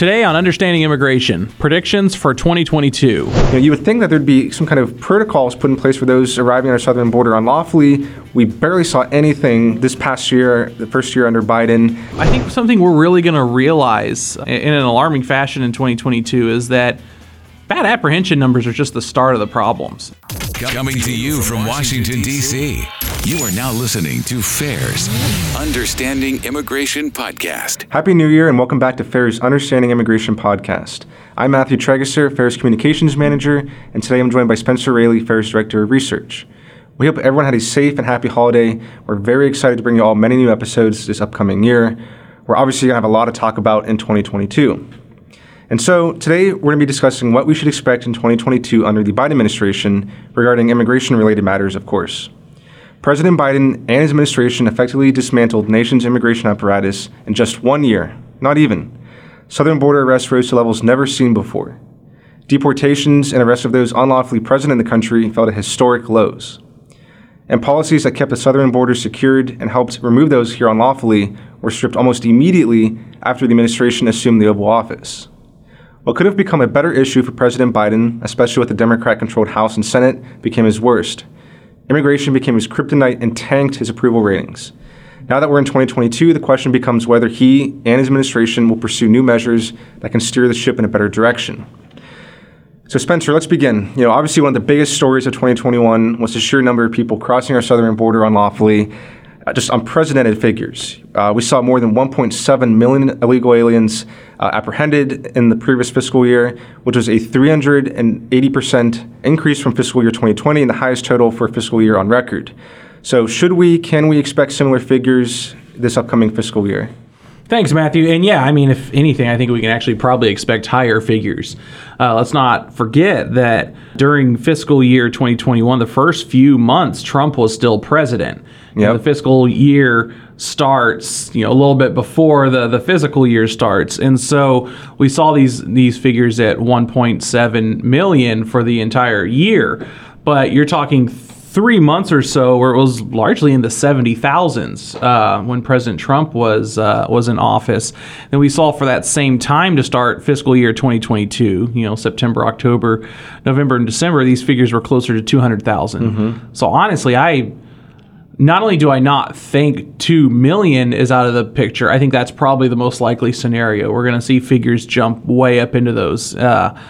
Today on Understanding Immigration, predictions for 2022. You, know, you would think that there'd be some kind of protocols put in place for those arriving at our southern border unlawfully. We barely saw anything this past year, the first year under Biden. I think something we're really going to realize in an alarming fashion in 2022 is that bad apprehension numbers are just the start of the problems. Coming to you from Washington, D.C., you are now listening to FAIR's Understanding Immigration Podcast. Happy New Year and welcome back to FAIR's Understanding Immigration Podcast. I'm Matthew Tragesser, FAIR's Communications Manager, and today I'm joined by Spencer Raley, FAIR's Director of Research. We hope everyone had a safe and happy holiday. We're very excited to bring you all many new episodes this upcoming year. We're obviously going to have a lot to talk about in 2022. And so today we're going to be discussing what we should expect in 2022 under the Biden administration regarding immigration related matters, of course. President Biden and his administration effectively dismantled nation's immigration apparatus in just one year, not even. Southern border arrests rose to levels never seen before. Deportations and arrests of those unlawfully present in the country fell to historic lows. And policies that kept the southern border secured and helped remove those here unlawfully were stripped almost immediately after the administration assumed the Oval Office. What could have become a better issue for President Biden, especially with the Democrat controlled House and Senate, became his worst. Immigration became his kryptonite and tanked his approval ratings. Now that we're in 2022, the question becomes whether he and his administration will pursue new measures that can steer the ship in a better direction. So, Spencer, let's begin. You know, obviously, one of the biggest stories of 2021 was the sheer number of people crossing our southern border unlawfully just unprecedented figures. Uh, we saw more than 1.7 million illegal aliens uh, apprehended in the previous fiscal year, which was a 380% increase from fiscal year 2020 and the highest total for a fiscal year on record. So, should we, can we expect similar figures this upcoming fiscal year? Thanks, Matthew. And yeah, I mean, if anything, I think we can actually probably expect higher figures. Uh, let's not forget that during fiscal year 2021, the first few months, Trump was still president. Yep. the fiscal year starts, you know, a little bit before the, the physical year starts. And so we saw these these figures at 1.7 million for the entire year. But you're talking three months or so where it was largely in the 70,000s uh, when President Trump was uh, was in office. And we saw for that same time to start fiscal year 2022, you know, September, October, November, and December, these figures were closer to 200,000. Mm-hmm. So honestly, I not only do I not think 2 million is out of the picture, I think that's probably the most likely scenario. We're going to see figures jump way up into those. Uh,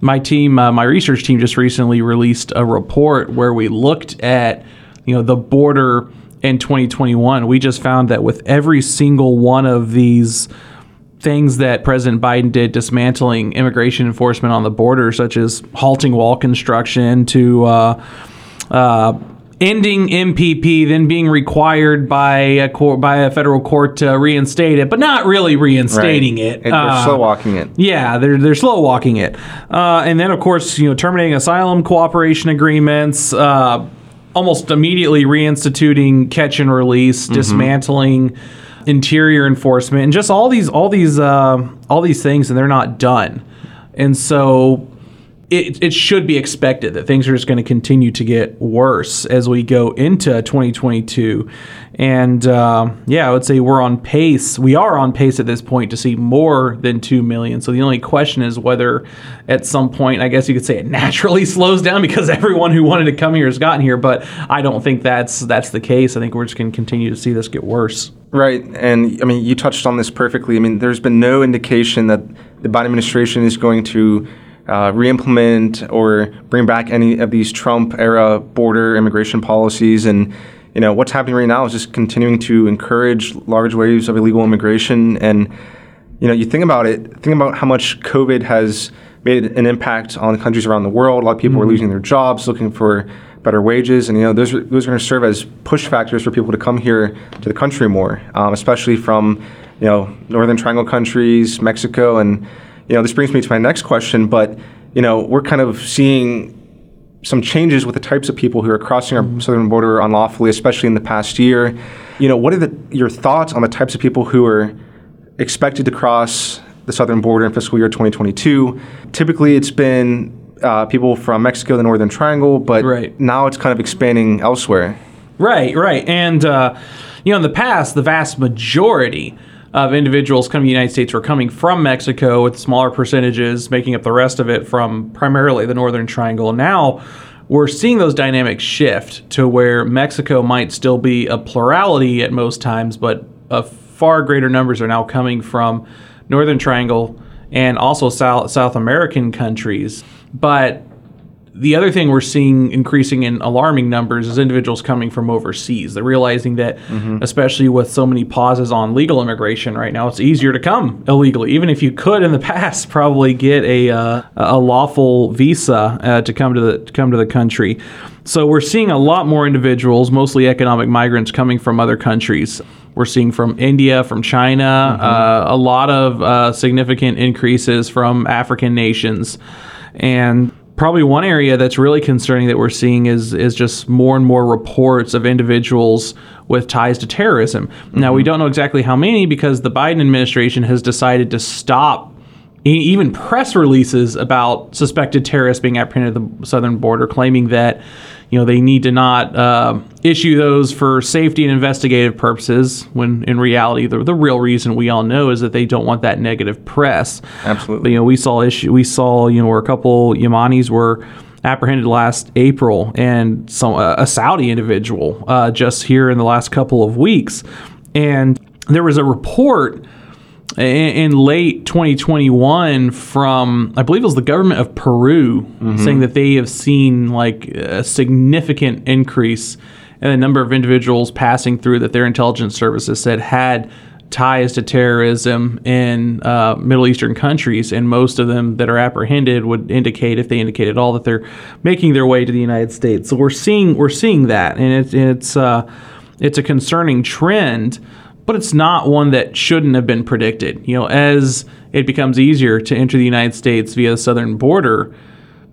my team, uh, my research team, just recently released a report where we looked at, you know, the border in 2021. We just found that with every single one of these things that President Biden did, dismantling immigration enforcement on the border, such as halting wall construction to uh, uh, ending MPP, then being required by a court, by a federal court to reinstate it, but not really reinstating right. it. they're uh, slow walking it. Yeah, they're they're slow walking it, uh, and then of course you know terminating asylum cooperation agreements. Uh, almost immediately reinstituting catch and release, mm-hmm. dismantling interior enforcement, and just all these all these uh, all these things, and they're not done. And so it, it should be expected that things are just going to continue to get worse as we go into 2022. And uh, yeah, I would say we're on pace. We are on pace at this point to see more than 2 million. So the only question is whether at some point, I guess you could say it naturally slows down because everyone who wanted to come here has gotten here. But I don't think that's that's the case. I think we're just going to continue to see this get worse. Right. And I mean, you touched on this perfectly. I mean, there's been no indication that the Biden administration is going to uh, re-implement or bring back any of these Trump era border immigration policies. And you know what's happening right now is just continuing to encourage large waves of illegal immigration. And you know you think about it think about how much covid has made an impact on countries around the world. A lot of people mm-hmm. are losing their jobs looking for better wages. And you know those are, those are going to serve as push factors for people to come here to the country more um, especially from you know northern triangle countries mexico and you know, this brings me to my next question, but you know, we're kind of seeing some changes with the types of people who are crossing our mm-hmm. southern border unlawfully, especially in the past year. You know, what are the, your thoughts on the types of people who are expected to cross the southern border in fiscal year 2022? Typically, it's been uh, people from Mexico, the Northern Triangle, but right. now it's kind of expanding elsewhere. Right, right, and uh, you know, in the past, the vast majority of individuals coming to the United States were coming from Mexico with smaller percentages, making up the rest of it from primarily the Northern Triangle. Now we're seeing those dynamics shift to where Mexico might still be a plurality at most times, but a far greater numbers are now coming from Northern Triangle and also South, South American countries. But the other thing we're seeing increasing in alarming numbers is individuals coming from overseas. They're realizing that, mm-hmm. especially with so many pauses on legal immigration right now, it's easier to come illegally. Even if you could in the past probably get a uh, a lawful visa uh, to come to the to come to the country. So we're seeing a lot more individuals, mostly economic migrants, coming from other countries. We're seeing from India, from China, mm-hmm. uh, a lot of uh, significant increases from African nations, and probably one area that's really concerning that we're seeing is is just more and more reports of individuals with ties to terrorism. Mm-hmm. Now we don't know exactly how many because the Biden administration has decided to stop even press releases about suspected terrorists being apprehended at the southern border, claiming that you know they need to not uh, issue those for safety and investigative purposes when in reality the, the real reason we all know is that they don't want that negative press. Absolutely. But, you know we saw issue we saw you know where a couple Yemenis were apprehended last April and some uh, a Saudi individual uh, just here in the last couple of weeks. And there was a report in, late 2021 from I believe it was the government of Peru mm-hmm. saying that they have seen like a significant increase in the number of individuals passing through that their intelligence services said had ties to terrorism in uh, Middle Eastern countries, and most of them that are apprehended would indicate, if they indicate at all, that they're making their way to the United States. So we're seeing we're seeing that, and it's it's uh, it's a concerning trend but it's not one that shouldn't have been predicted. You know, as it becomes easier to enter the United States via the southern border,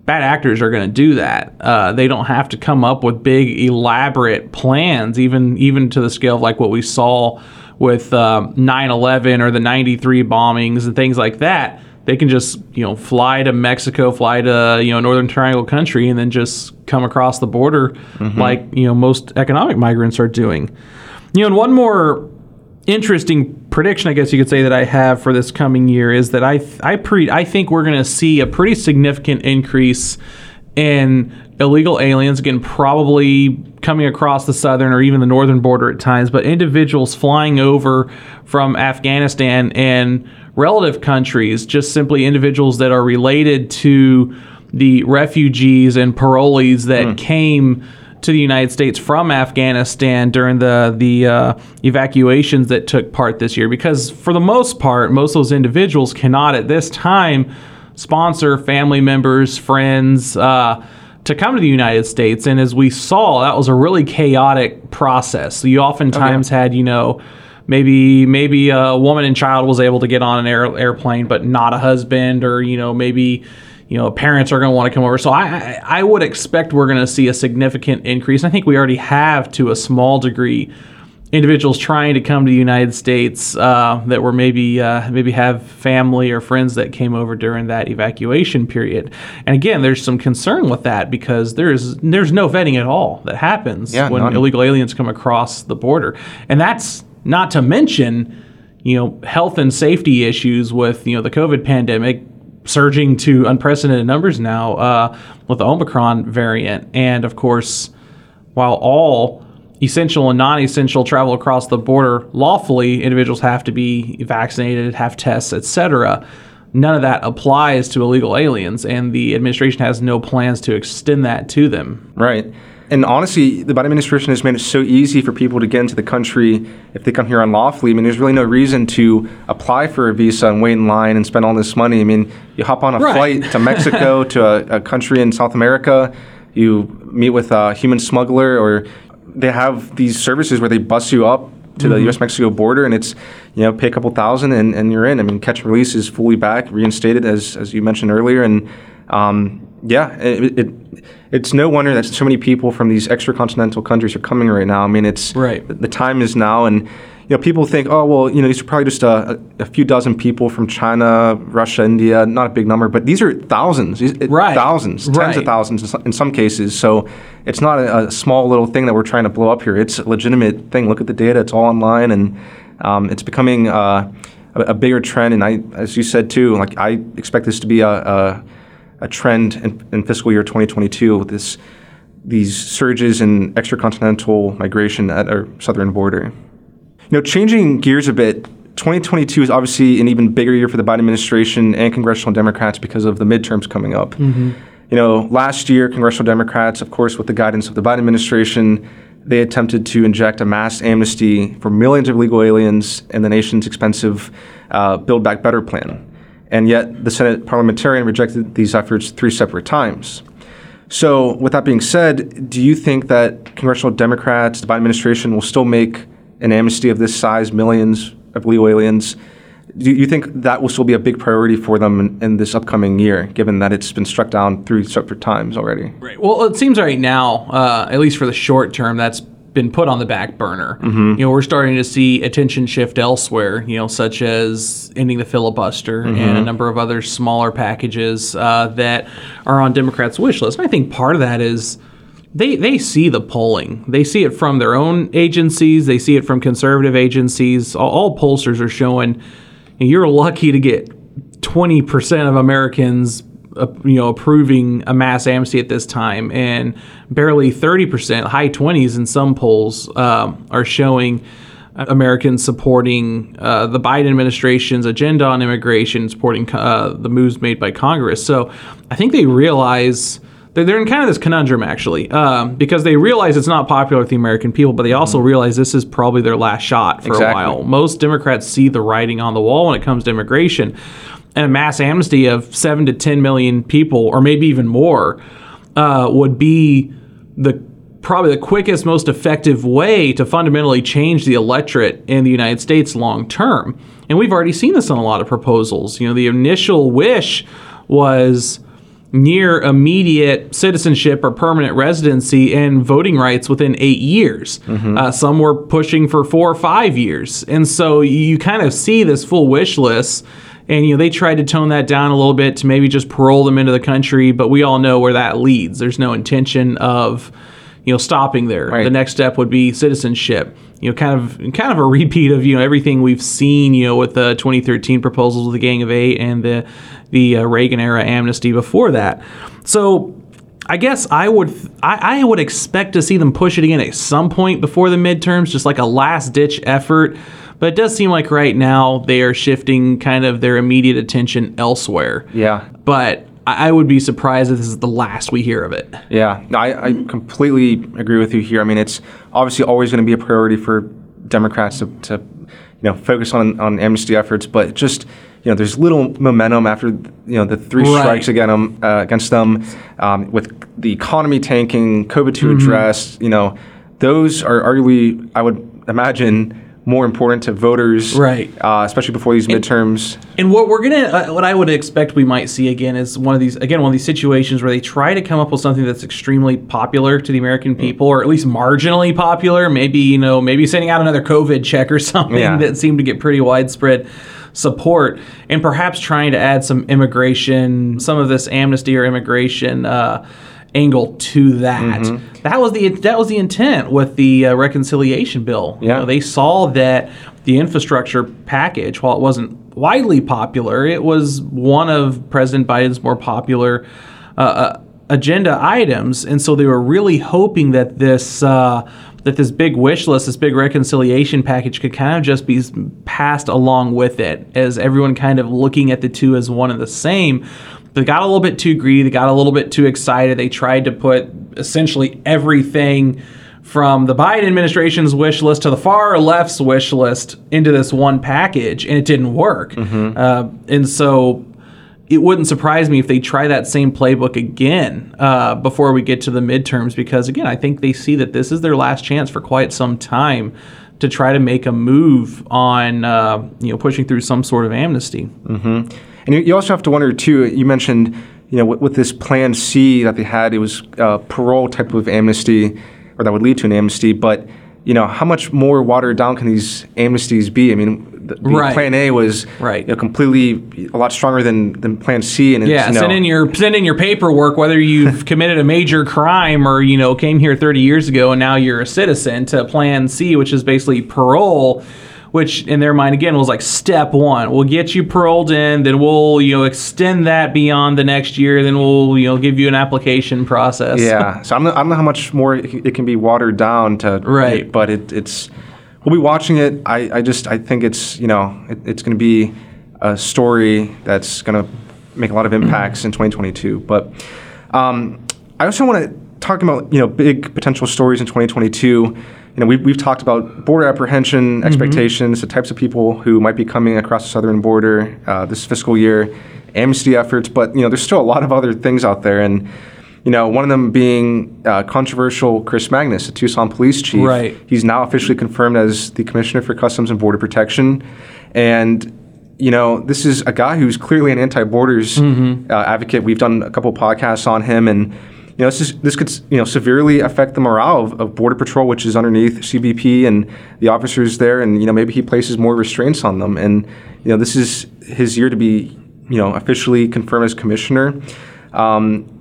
bad actors are going to do that. Uh, they don't have to come up with big, elaborate plans, even even to the scale of like what we saw with uh, 9/11 or the '93 bombings and things like that. They can just you know fly to Mexico, fly to you know Northern Triangle country, and then just come across the border mm-hmm. like you know most economic migrants are doing. You know, and one more interesting prediction, I guess you could say that I have for this coming year is that I I pre I think we're going to see a pretty significant increase in illegal aliens again probably coming across the southern or even the northern border at times but individuals flying over from Afghanistan and relative countries just simply individuals that are related to the refugees and parolees that mm. came to the United States from Afghanistan during the the uh, evacuations that took part this year. Because for the most part, most of those individuals cannot at this time sponsor family members, friends. Uh, to come to the United States, and as we saw, that was a really chaotic process. So you oftentimes had, you know, maybe maybe a woman and child was able to get on an air, airplane, but not a husband, or you know maybe you know, parents are going to want to come over. So I, I would expect we're going to see a significant increase. I think we already have to a small degree individuals trying to come to the United States uh, that were maybe uh, maybe have family or friends that came over during that evacuation period. And again, there's some concern with that because there's there's no vetting at all that happens yeah, when none. illegal aliens come across the border, and that's not to mention you know health and safety issues with you know the COVID pandemic surging to unprecedented numbers now uh, with the Omicron variant. And of course, while all essential and non-essential travel across the border lawfully, individuals have to be vaccinated, have tests, etc. None of that applies to illegal aliens, and the administration has no plans to extend that to them. Right. And honestly, the Biden administration has made it so easy for people to get into the country if they come here unlawfully. I mean, there's really no reason to apply for a visa and wait in line and spend all this money. I mean, you hop on a right. flight to Mexico, to a, a, country in South America, you meet with a human smuggler, or they have these services where they bus you up to mm-hmm. the U.S. Mexico border, and it's you know pay a couple thousand and, and you're in. I mean, catch and release is fully back, reinstated as as you mentioned earlier, and um, yeah, it, it it's no wonder that so many people from these extra-continental countries are coming right now. I mean, it's right. The time is now, and you know, people think, oh, well, you know, these are probably just a, a, few dozen people from China, Russia, India, not a big number, but these are thousands, right. thousands, tens right. of thousands in some cases. So it's not a, a, small little thing that we're trying to blow up here. It's a legitimate thing. Look at the data; it's all online, and Um, it's becoming uh, a, a bigger trend, and I, as you said too, like I expect this to be a, a, a trend in, in fiscal year 2022 with this these surges in extracontinental migration at our southern border. You know, changing gears a bit, 2022 is obviously an even bigger year for the Biden administration and congressional Democrats because of the midterms coming up. Mm-hmm. You know, last year, congressional Democrats, of course, with the guidance of the Biden administration, they attempted to inject a mass amnesty for millions of illegal aliens in the nation's expensive uh, Build Back Better plan. And yet, the Senate parliamentarian rejected these efforts three separate times. So, with that being said, do you think that congressional Democrats, the Biden administration, will still make an amnesty of this size, millions of illegal aliens? Do you think that will still be a big priority for them in, in this upcoming year, given that it's been struck down three separate times already? Right. Well, it seems right now, uh, at least for the short term, that's been put on the back burner. You know, we're starting to see attention shift elsewhere. You know, such as ending the filibuster and a number of other smaller packages uh, that are on Democrats' wish list. And I think part of that is they they see the polling. They see it from their own agencies. They see it from conservative agencies. All, all pollsters are showing you're lucky to get 20% of Americans uh, you know approving a mass amnesty at this time and barely 30% high 20s in some polls um, are showing Americans supporting uh, the Biden administration's agenda on immigration, supporting uh, the moves made by Congress. So I think they realize they're, in kind of this conundrum actually, um, because they realize it's not popular with the American people, but they also realize this is probably their last shot for Exactly. a while. Most Democrats see the writing on the wall when it comes to immigration, and a mass amnesty of seven to ten million people, or maybe even more, uh, would be the probably the quickest, most effective way to fundamentally change the electorate in the United States long term. And we've already seen this in a lot of proposals. You know, the initial wish was near immediate citizenship or permanent residency and voting rights within eight years. Uh, some were pushing for four or five years. And so you kind of see this full wish list. And you know they tried to tone that down a little bit to maybe just parole them into the country, but we all know where that leads. There's no intention of you know stopping there. Right. The next step would be citizenship. You know, kind of kind of a repeat of you know everything we've seen. You know, with the 2013 proposals with the Gang of Eight and the the uh, Reagan era amnesty before that. So. I guess I would I, I would expect to see them push it again at some point before the midterms, just like a last ditch effort. But it does seem like right now they are shifting kind of their immediate attention elsewhere. Yeah. But I would be surprised if this is the last we hear of it. Yeah, I, I completely agree with you here. I mean, it's obviously always going to be a priority for Democrats to, to, you know, focus on, on amnesty efforts, but just you know, there's little momentum after you know the three Right. strikes again um, uh, against them, um, with the economy tanking, COVID 2 addressed. You know, those are arguably, I would imagine, more important to voters, Right. Uh, especially before these midterms. And what we're gonna, uh, what I would expect we might see again is one of these, again, one of these situations where they try to come up with something that's extremely popular to the American Mm. people, or at least marginally popular. Maybe you know, maybe sending out another COVID check or something Yeah. that seemed to get pretty widespread support, and perhaps trying to add some immigration, some of this amnesty or immigration. Uh, angle to that Mm-hmm. that was the that was the intent with the uh, reconciliation bill You Yeah. know, they saw that the infrastructure package, while it wasn't widely popular, it was one of President Biden's more popular uh, uh, agenda items, and so they were really hoping that this uh, that this big wish list, this big reconciliation package, could kind of just be passed along with it, as everyone kind of looking at the two as one and the same. They got a little bit too greedy. They got a little bit too excited. They tried to put essentially everything from the Biden administration's wish list to the far left's wish list into this one package, and it didn't work. Uh, and so it wouldn't surprise me if they try that same playbook again uh, before we get to the midterms, because again, I think they see that this is their last chance for quite some time to try to make a move on uh, you know pushing through some sort of amnesty. And you, you also have to wonder too. You mentioned, you know, with, with this Plan C that they had, it was uh, parole type of amnesty, or that would lead to an amnesty. But you know, how much more watered down can these amnesties be? I mean, the, the Right. Plan A was Right. you know, completely a lot stronger than, than Plan C, and Yeah, you know, send in your send in your paperwork whether you've committed a major crime or you know came here 30 years ago and now you're a citizen to Plan C, which is basically parole, which in their mind again was like step one. We'll get you paroled in, then we'll you know extend that beyond the next year, then we'll you know give you an application process. Yeah. So I don't, know, I don't know how much more it, it can be watered down to. Right. But it, it's we'll be watching it. I, I just I think it's you know it, it's going to be a story that's going to make a lot of impacts in 2022. But um, I also want to talk about you know big potential stories in 2022. You know we've, we've talked about border apprehension expectations, the types of people who might be coming across the southern border uh, this fiscal year, amnesty efforts. But you know there's still a lot of other things out there and. You know, one of them being uh, controversial Chris Magnus, the Tucson police chief. Right. He's now officially confirmed as the Commissioner for Customs and Border Protection. And, you know, this is a guy who's clearly an anti borders uh, advocate. We've done a couple podcasts on him. And, you know, this, is, this could, you know, severely affect the morale of, of Border Patrol, which is underneath CBP and the officers there. And, you know, maybe he places more restraints on them. And, you know, this is his year to be, you know, officially confirmed as Commissioner. Um,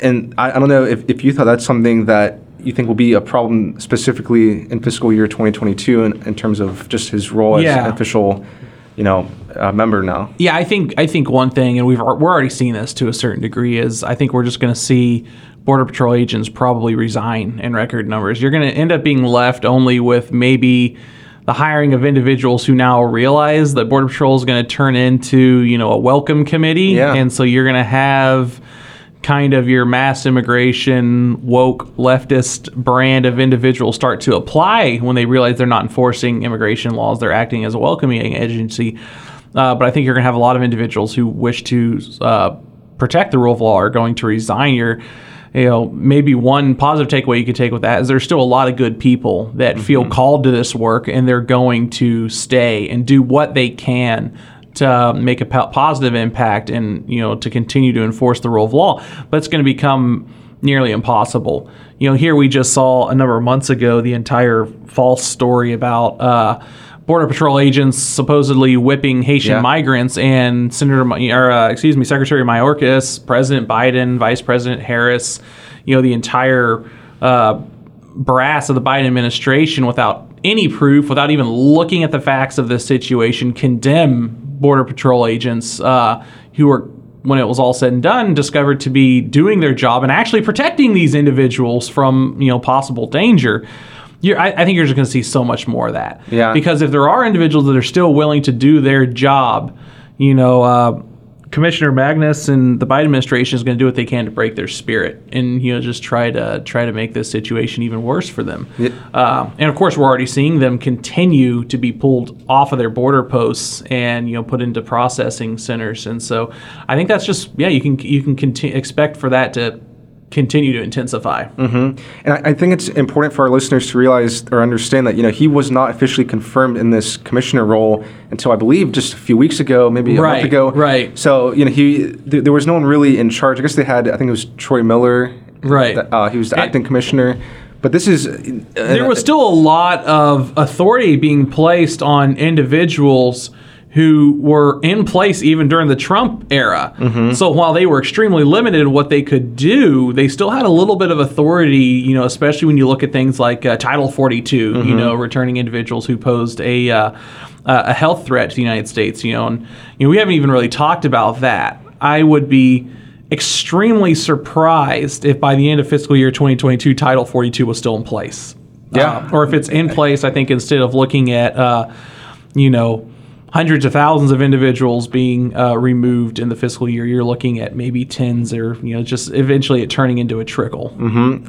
and I, I don't know if, if you thought that's something that you think will be a problem specifically in fiscal year 2022 in, in terms of just his role as Yeah. an official, you know, uh, member now. Yeah, I think I think one thing, and we've we're already seeing this to a certain degree, is I think we're just going to see border patrol agents probably resign in record numbers. You're going to end up being left only with maybe the hiring of individuals who now realize that border patrol is going to turn into you know a welcome committee, Yeah. and so you're going to have kind of your mass immigration woke leftist brand of individuals start to apply when they realize they're not enforcing immigration laws they're acting as a welcoming agency uh, but i think you're going to have a lot of individuals who wish to uh, protect the rule of law are going to resign your you know maybe one positive takeaway you could take with that is there's still a lot of good people that feel called to this work and they're going to stay and do what they can to make a positive impact and you know to continue to enforce the rule of law. But it's going to become nearly impossible. You know here we just saw a number of months ago the entire false story about uh, border patrol agents supposedly whipping haitian Yeah. migrants and senator or uh, excuse me secretary mayorkas president biden vice president harris you know the entire uh, brass of the Biden administration without any proof, without even looking at the facts of this situation, condemn Border Patrol agents uh, who were, when it was all said and done, discovered to be doing their job and actually protecting these individuals from you know possible danger. You're, I, I think you're just going to see so much more of that. Yeah. Because if there are individuals that are still willing to do their job, you know, uh, Commissioner Magnus and the Biden administration is going to do what they can to break their spirit and you know just try to try to make this situation even worse for them. Uh, and of course, we're already seeing them continue to be pulled off of their border posts and you know put into processing centers. And so I think that's just yeah you can you can conti- expect for that to continue to intensify. And I, I think it's important for our listeners to realize or understand that you know he was not officially confirmed in this commissioner role until I believe just a few weeks ago, maybe a Right, month ago. right. So you know he th- there was no one really in charge. I guess they had I think it was Troy Miller. Right. Uh, he was the And- acting commissioner. But this is uh, there was still a lot of authority being placed on individuals who were in place even during the Trump era. So while they were extremely limited in what they could do, they still had a little bit of authority, you know, especially when you look at things like uh, Title 42, you know, returning individuals who posed a uh, a health threat to the United States, you know, and you know, we haven't even really talked about that. I would be extremely surprised if by the end of fiscal year 2022 Title 42 was still in place. Yeah. Uh, or if it's in place, I think instead of looking at, uh, you know, hundreds of thousands of individuals being uh, removed in the fiscal year, you're looking at maybe tens or, you know, just eventually it turning into a trickle.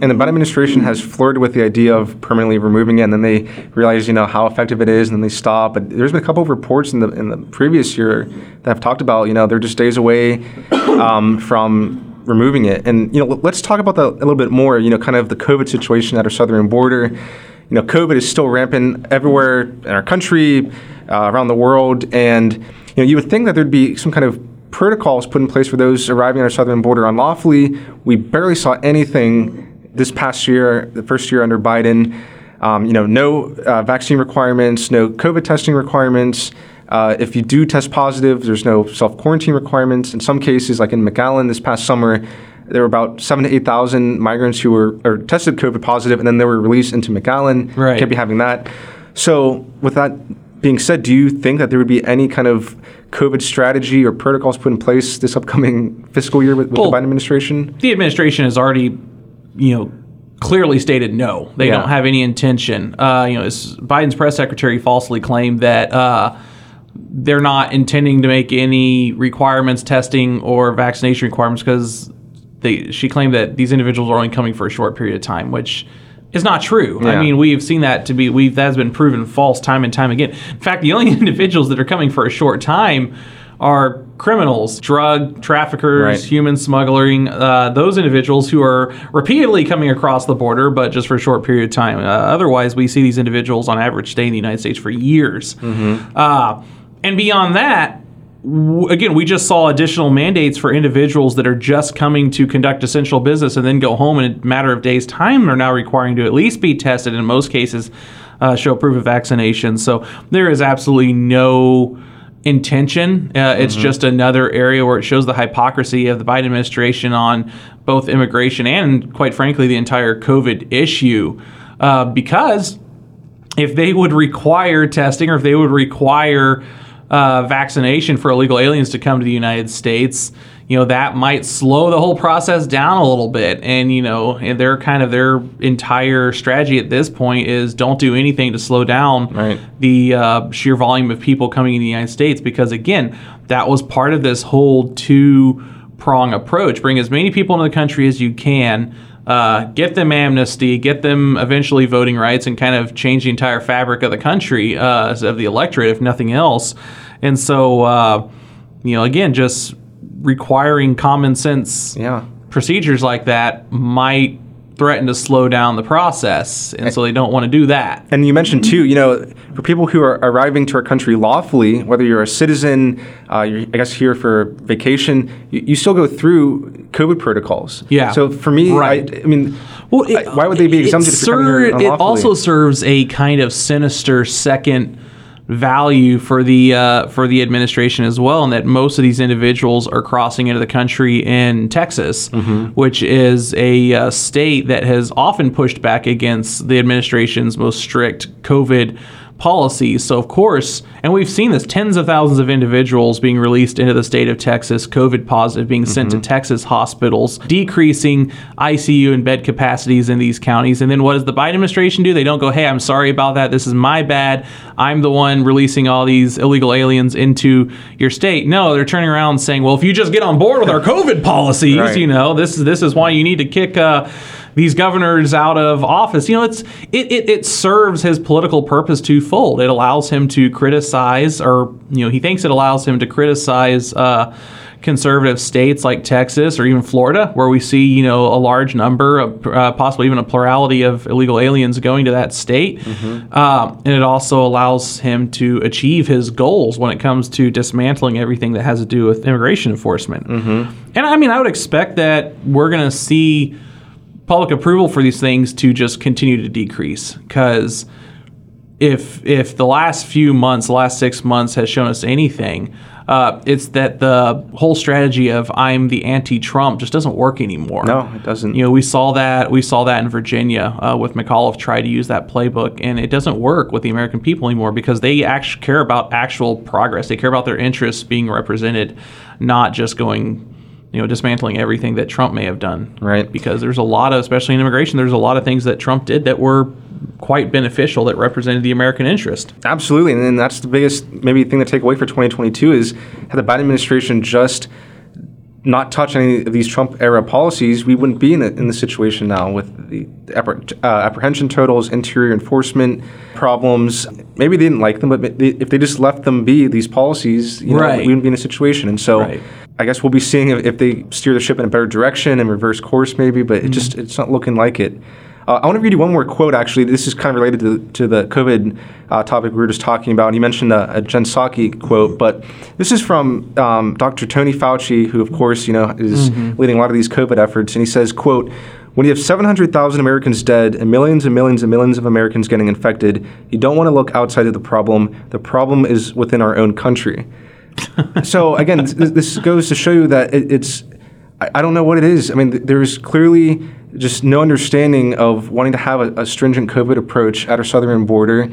And the Biden administration has flirted with the idea of permanently removing it, and then they realize, you know, how effective it is, and then they stop. But there's been a couple of reports in the in the previous year that have talked about, you know, they're just days away um, from removing it. And you know, let's talk about that a little bit more. You know, kind of the COVID situation at our southern border. You know, COVID is still rampant everywhere in our country, uh, around the world, and you know, you would think that there'd be some kind of protocols put in place for those arriving at our southern border unlawfully. We barely saw anything this past year, the first year under Biden. Um, you know, no uh, vaccine requirements, no COVID testing requirements. Uh, if you do test positive, there's no self quarantine requirements. In some cases, like in McAllen this past summer, there were about seven to eight thousand migrants who were or tested COVID positive, and then they were released into McAllen. Right. Can't be having that. So with that being said, do you think that there would be any kind of COVID strategy or protocols put in place this upcoming fiscal year with, with Well, the Biden administration? the administration has already, you know, clearly stated no. They Yeah. don't have any intention. Uh, you know, as Biden's press secretary falsely claimed that uh, they're not intending to make any requirements, testing or vaccination requirements, because they she claimed that these individuals are only coming for a short period of time, which is not true. I mean, we've seen that to be we've that has been proven false time and time again. In fact, the only individuals that are coming for a short time are criminals, drug traffickers, Right. human smuggling, uh, those individuals who are repeatedly coming across the border, but just for a short period of time. Uh, otherwise, we see these individuals on average stay in the United States for years. Uh, and beyond that, w- again, we just saw additional mandates for individuals that are just coming to conduct essential business and then go home in a matter of days' time are now requiring to at least be tested, in most cases, uh, show proof of vaccination. So there is absolutely no intention. Uh, it's just another area where it shows the hypocrisy of the Biden administration on both immigration and, quite frankly, the entire COVID issue. Uh, because if they would require testing or if they would require uh, vaccination for illegal aliens to come to the United States, you know that might slow the whole process down a little bit. And you know, and their kind of their entire strategy at this point is don't do anything to slow down Right. the uh, sheer volume of people coming in the United States. Because again, that was part of this whole two prong approach: bring as many people into the country as you can uh, get them amnesty, get them eventually voting rights, and kind of change the entire fabric of the country, uh, of the electorate, if nothing else. And so, uh, you know, again, just requiring common sense Yeah. procedures like that might threaten to slow down the process, and so they don't want to do that. And you mentioned too, you know, for people who are arriving to our country lawfully, whether you're a citizen, uh, you're, I guess here for vacation, you, you still go through COVID protocols. Yeah. So for me, Right. I, I mean, Well, it, I- why would they be it exempted if they're coming here ser- It also serves a kind of sinister second value for the uh, for the administration as well, and that most of these individuals are crossing into the country in Texas, Mm-hmm. which is a uh, state that has often pushed back against the administration's most strict COVID policies. So, of course, and we've seen this tens of thousands of individuals being released into the state of Texas, COVID positive, being sent Mm-hmm. to Texas hospitals, decreasing ICU and bed capacities in these counties. And then what does the Biden administration do? They don't go, hey, I'm sorry about that. This is my bad. I'm the one releasing all these illegal aliens into your state. No, they're turning around saying, well, if you just get on board with our COVID policies, Right. you know, this is this is why you need to kick uh, these governors out of office. You know, it's it, it it serves his political purpose twofold. It allows him to criticize, or you know, he thinks it allows him to criticize. Uh, conservative states like Texas or even Florida, where we see you know a large number, of, uh, possibly even a plurality of illegal aliens going to that state, Um, and it also allows him to achieve his goals when it comes to dismantling everything that has to do with immigration enforcement. And I mean, I would expect that we're going to see public approval for these things to just continue to decrease because if if the last few months, the last six months has shown us anything, uh, it's that the whole strategy of I'm the anti-Trump just doesn't work anymore. No, it doesn't. You know, we saw that we saw that in Virginia uh, with McAuliffe tried to use that playbook, and it doesn't work with the American people anymore because they actually care about actual progress. They care about their interests being represented, not just going. You know, dismantling everything that Trump may have done. Right. Because there's a lot of, especially in immigration, there's a lot of things that Trump did that were quite beneficial that represented the American interest. Absolutely, and then that's the biggest maybe thing to take away for 2022 is had the Biden administration just not touched any of these Trump era policies, we wouldn't be in, a, in the situation now with the uh, apprehension totals, interior enforcement problems. Maybe they didn't like them, but they, if they just left them be, these policies, you know, Right. we wouldn't be in a situation. And so. Right. I guess we'll be seeing if, if they steer the ship in a better direction and reverse course, maybe. But it just it's not looking like it. Uh, I want to read you one more quote. Actually, this is kind of related to, to the COVID uh, topic we were just talking about. And you mentioned a, a Jen Psaki quote, but this is from um, Dr. Tony Fauci, who, of course, you know, is leading a lot of these COVID efforts. And he says, "quote When you have 700,000 Americans dead and millions and millions and millions of Americans getting infected, you don't want to look outside of the problem. The problem is within our own country." So again, this, this goes to show you that it, it's. I, I don't know what it is. I mean, th- there's clearly just no understanding of wanting to have a, a stringent COVID approach at our southern border,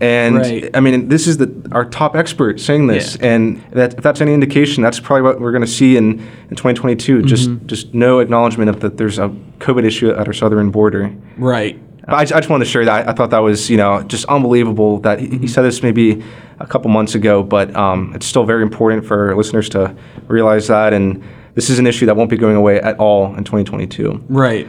And Right. I mean, this is the our top expert saying this, Yeah. and that if that's any indication, that's probably what we're going to see in, in 2022. Just Mm-hmm. just no acknowledgement of that there's a COVID issue at our southern border. Right. I, I just wanted to share that. I thought that was, you know, just unbelievable that he, he said this maybe a couple months ago, but um, it's still very important for listeners to realize that. And this is an issue that won't be going away at all in 2022. Right.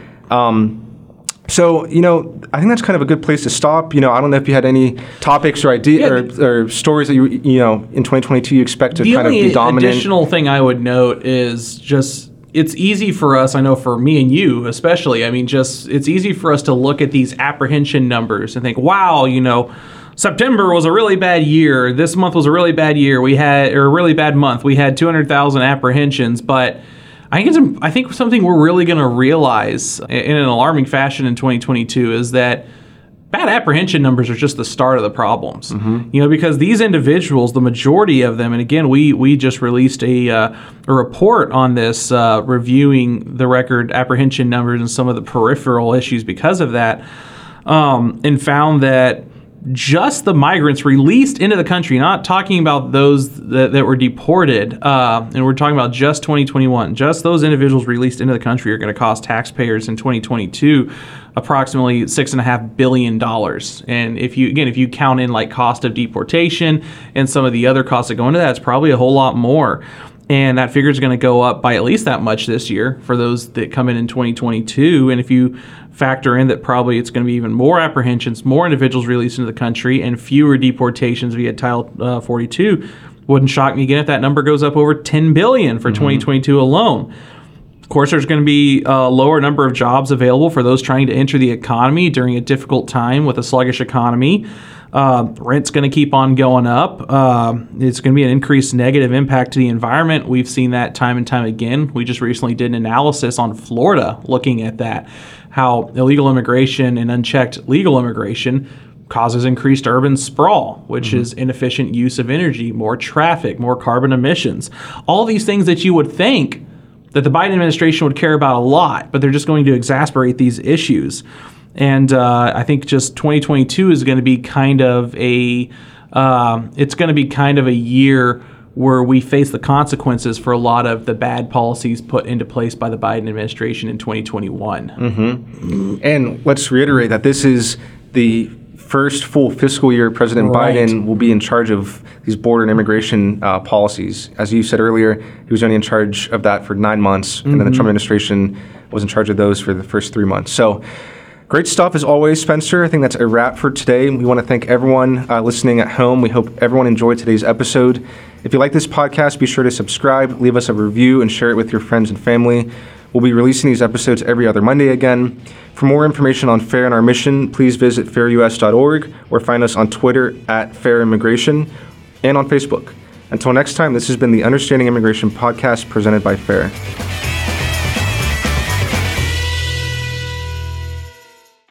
So, you know, I think that's kind of a good place to stop. You know, I don't know if you had any topics or ideas Yeah. or, or stories that you, you know, in 2022 you expect to kind of be dominant. The additional thing I would note is just it's easy for us. I know for me and you especially. I mean, just it's easy for us to look at these apprehension numbers and think, wow, you know. September was a really bad year. This month was a really bad year. We had or a really bad month. We had 200,000 apprehensions, but I think it's I think something we're really going to realize in an alarming fashion in 2022 is that bad apprehension numbers are just the start of the problems. You know, because these individuals, the majority of them, and again, we we just released a uh, a report on this, uh, reviewing the record apprehension numbers and some of the peripheral issues because of that, um, and found that just the migrants released into the country, not talking about those that, that were deported, uh, and we're talking about just 2021, just those individuals released into the country are going to cost taxpayers in 2022 approximately six and a half billion dollars. And if you again, if you count in like cost of deportation and some of the other costs that go into that, it's probably a whole lot more. And that figure is going to go up by at least that much this year for those that come in in 2022. And if you factor in that probably it's going to be even more apprehensions, more individuals released into the country, and fewer deportations via Title uh, 42, wouldn't shock me again if that number goes up over 10 billion for 2022 alone. Of course, there's going to be a lower number of jobs available for those trying to enter the economy during a difficult time with a sluggish economy. Uh, rent's going to keep on going up. Uh, it's going to be an increased negative impact to the environment. We've seen that time and time again. We just recently did an analysis on Florida looking at that, how illegal immigration and unchecked legal immigration causes increased urban sprawl, which is inefficient use of energy, more traffic, more carbon emissions. All these things that you would think that the Biden administration would care about a lot, but they're just going to exasperate these issues. And uh, I think just 2022 is going to be kind of a, um, it's going to be kind of a year where we face the consequences for a lot of the bad policies put into place by the Biden administration in 2021. And let's reiterate that this is the first full fiscal year President Right. Biden will be in charge of these border and immigration uh, policies. As you said earlier, he was only in charge of that for nine months, and then the Mm-hmm. Trump administration was in charge of those for the first three months. So. Great stuff as always, Spencer. I think that's a wrap for today. We want to thank everyone uh, listening at home. We hope everyone enjoyed today's episode. If you like this podcast, be sure to subscribe, leave us a review, and share it with your friends and family. We'll be releasing these episodes every other Monday again. For more information on FAIR and our mission, please visit fairus.org or find us on Twitter at Fair Immigration and on Facebook. Until next time, this has been the Understanding Immigration podcast presented by FAIR.